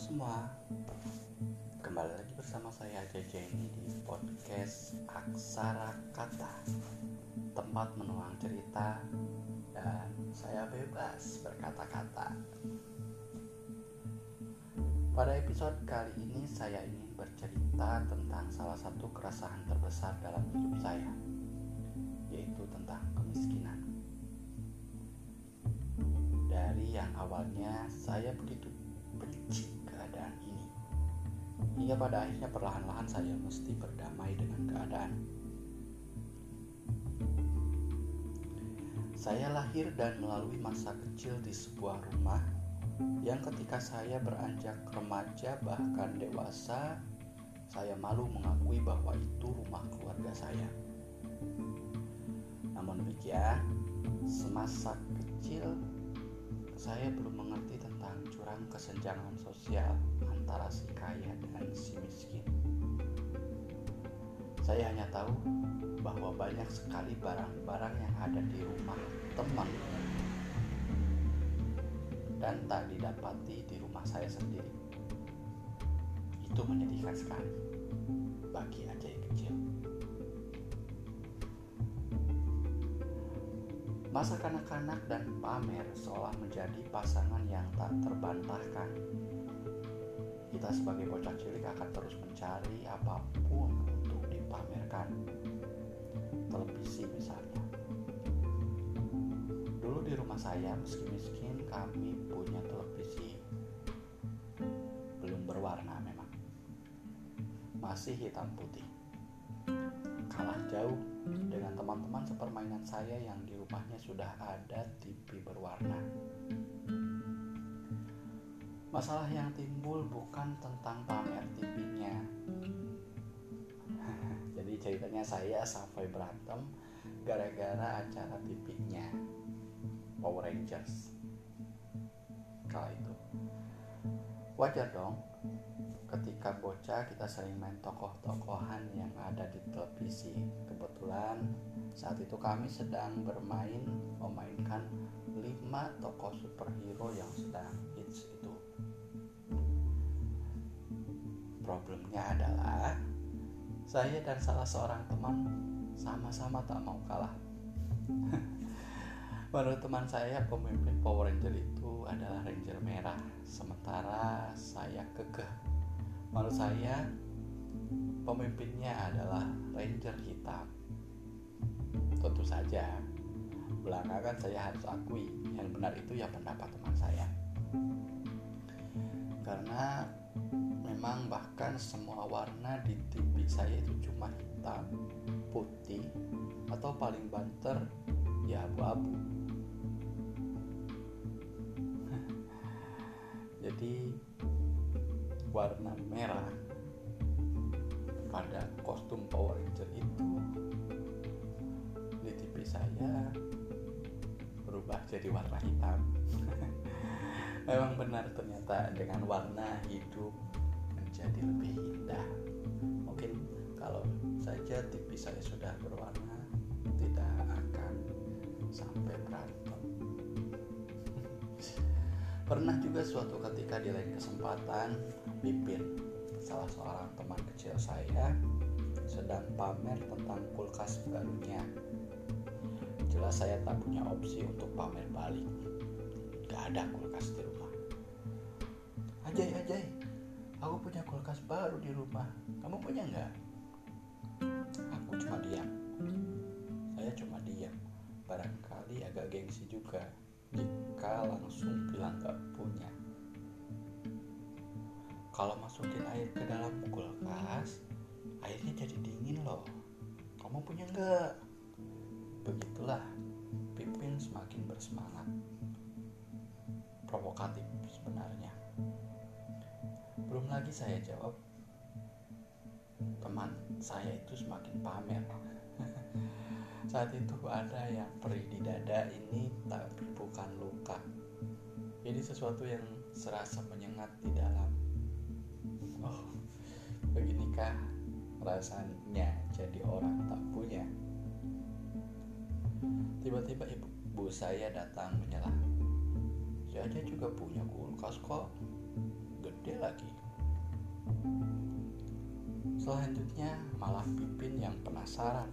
semua. Kembali lagi bersama saya JJ ini di podcast Aksara Kata. Tempat menuang cerita Dan saya bebas berkata-kata. Pada episode kali ini saya ingin bercerita tentang salah satu keresahan terbesar dalam hidup saya Yaitu tentang kemiskinan. Dari yang awalnya saya begitu benci keadaan ini. Hingga pada akhirnya perlahan-lahan saya mesti berdamai dengan keadaan. Saya lahir dan melalui masa kecil di sebuah rumah yang ketika saya beranjak remaja bahkan dewasa, saya malu mengakui bahwa itu rumah keluarga saya. Namun demikian, semasa kecil saya belum mengerti tentang jurang kesenjangan sosial antara si kaya dan si miskin. Saya hanya tahu bahwa banyak sekali barang-barang yang ada di rumah teman dan tak didapati di rumah saya sendiri. Itu menyedihkan sekali bagi ajaib kecil. Masa kanak-kanak dan pamer seolah menjadi pasangan yang tak terbantahkan. Kita sebagai bocah cilik akan terus mencari apa pun untuk dipamerkan. Televisi misalnya. Dulu di rumah saya meski miskin kami punya televisi belum berwarna memang. Masih hitam putih kalah jauh dengan teman-teman sepermainan saya yang di rumahnya sudah ada TV berwarna. Masalah yang timbul bukan tentang pamer TV-nya. Jadi ceritanya saya sampai berantem gara-gara acara TV-nya Power Rangers. Kala itu. Wajar dong ketika bocah kita sering main tokoh-tokohan yang ada di televisi. Kebetulan saat itu kami sedang bermain memainkan lima tokoh superhero yang sedang hits itu. Problemnya adalah saya dan salah seorang teman sama-sama tak mau kalah. Menurut teman saya pemimpin Power Ranger itu adalah Ranger merah Sementara saya kekeh Menurut saya, pemimpinnya adalah Ranger hitam. Tentu saja, belakangan saya harus akui yang benar itu ya pendapat teman saya. Karena memang bahkan semua warna di TV saya itu cuma hitam, putih, atau paling banter ya abu-abu. Jadi warna merah pada kostum Power Ranger itu. Di TV saya berubah jadi warna hitam. Memang benar ternyata dengan warna hidup menjadi lebih indah. Mungkin kalau saja TV saya sudah berwarna tidak akan sampai berantem pernah juga suatu ketika di lain kesempatan Pipin, salah seorang teman kecil saya, sedang pamer tentang kulkas barunya. Jelas saya tak punya opsi untuk pamer balik. Gak ada kulkas di rumah. Ajay, ajay, aku punya kulkas baru di rumah. Kamu punya nggak? Aku cuma diam. Saya cuma diam. Barangkali agak gengsi juga jika langsung bilang gak punya. Kalau masukin air ke dalam kulkas airnya jadi dingin loh. Kamu punya nggak? Begitulah Pipin semakin bersemangat. Provokatif sebenarnya. Belum lagi saya jawab teman saya itu semakin pamer. Saat itu ada yang perih di dada ini luka ini sesuatu yang serasa menyengat di dalam. Oh beginikah rasanya jadi orang tak punya? Tiba-tiba ibu saya datang menyelah saya juga punya kulkas kok. Gede lagi. Selanjutnya malah Pipin yang penasaran.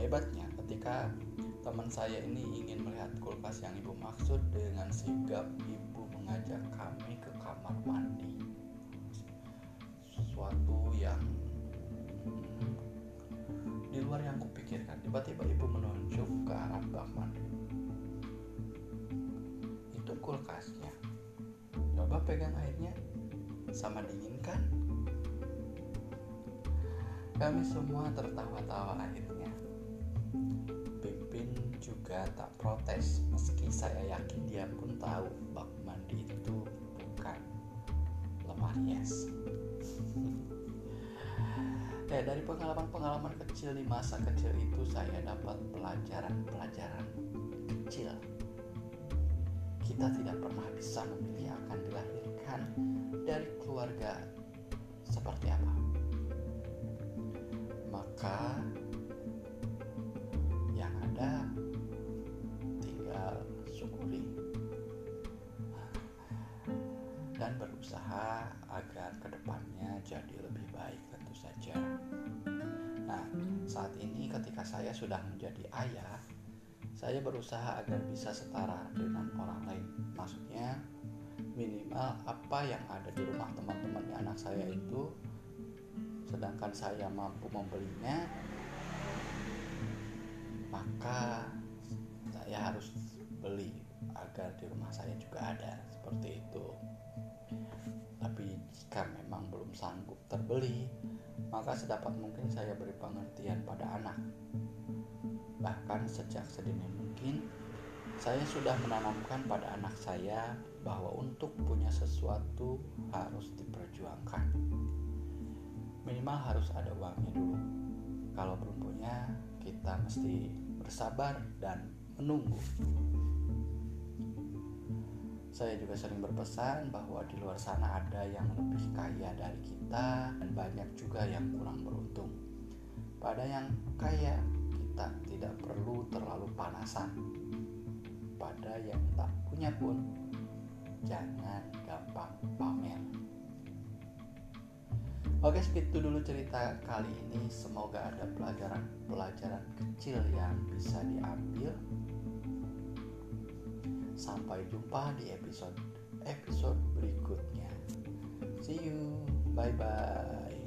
Hebatnya ketika teman saya ini ingin melihat kulkas yang ibu maksud dengan sigap ibu mengajak kami ke kamar mandi. Sesuatu yang hmm, di luar yang kupikirkan. Tiba-tiba ibu menunjuk ke arah bak mandi. Itu kulkasnya. Coba pegang airnya? Sama dingin kan? Kami semua tertawa-tawa akhirnya juga tak protes meski saya yakin dia pun tahu bak mandi itu bukan lemari es ya dari pengalaman-pengalaman kecil di masa kecil itu saya dapat pelajaran-pelajaran kecil. Kita tidak pernah bisa memilih akan dilahirkan dari keluarga seperti apa. Maka berusaha agar ke depannya jadi lebih baik tentu saja. Nah saat ini ketika saya sudah menjadi ayah saya berusaha agar bisa setara dengan orang lain. Maksudnya minimal apa yang ada di rumah teman-temannya anak saya itu sedangkan saya mampu membelinya maka saya harus agar di rumah saya juga ada seperti itu tapi jika memang belum sanggup terbeli maka sedapat mungkin saya beri pengertian pada anak bahkan sejak sedini mungkin saya sudah menanamkan pada anak saya bahwa untuk punya sesuatu harus diperjuangkan. Minimal harus ada uangnya dulu. Kalau belum punya, kita mesti bersabar dan menunggu. Saya juga sering berpesan bahwa di luar sana ada yang lebih kaya dari kita dan banyak juga yang kurang beruntung. Pada yang kaya, kita tidak perlu terlalu panasan pada yang tak punya pun jangan gampang pamer. Oke, segitu dulu cerita kali ini. Semoga ada pelajaran-pelajaran kecil yang bisa diambil. Sampai jumpa di episode episode berikutnya. See you. Bye bye.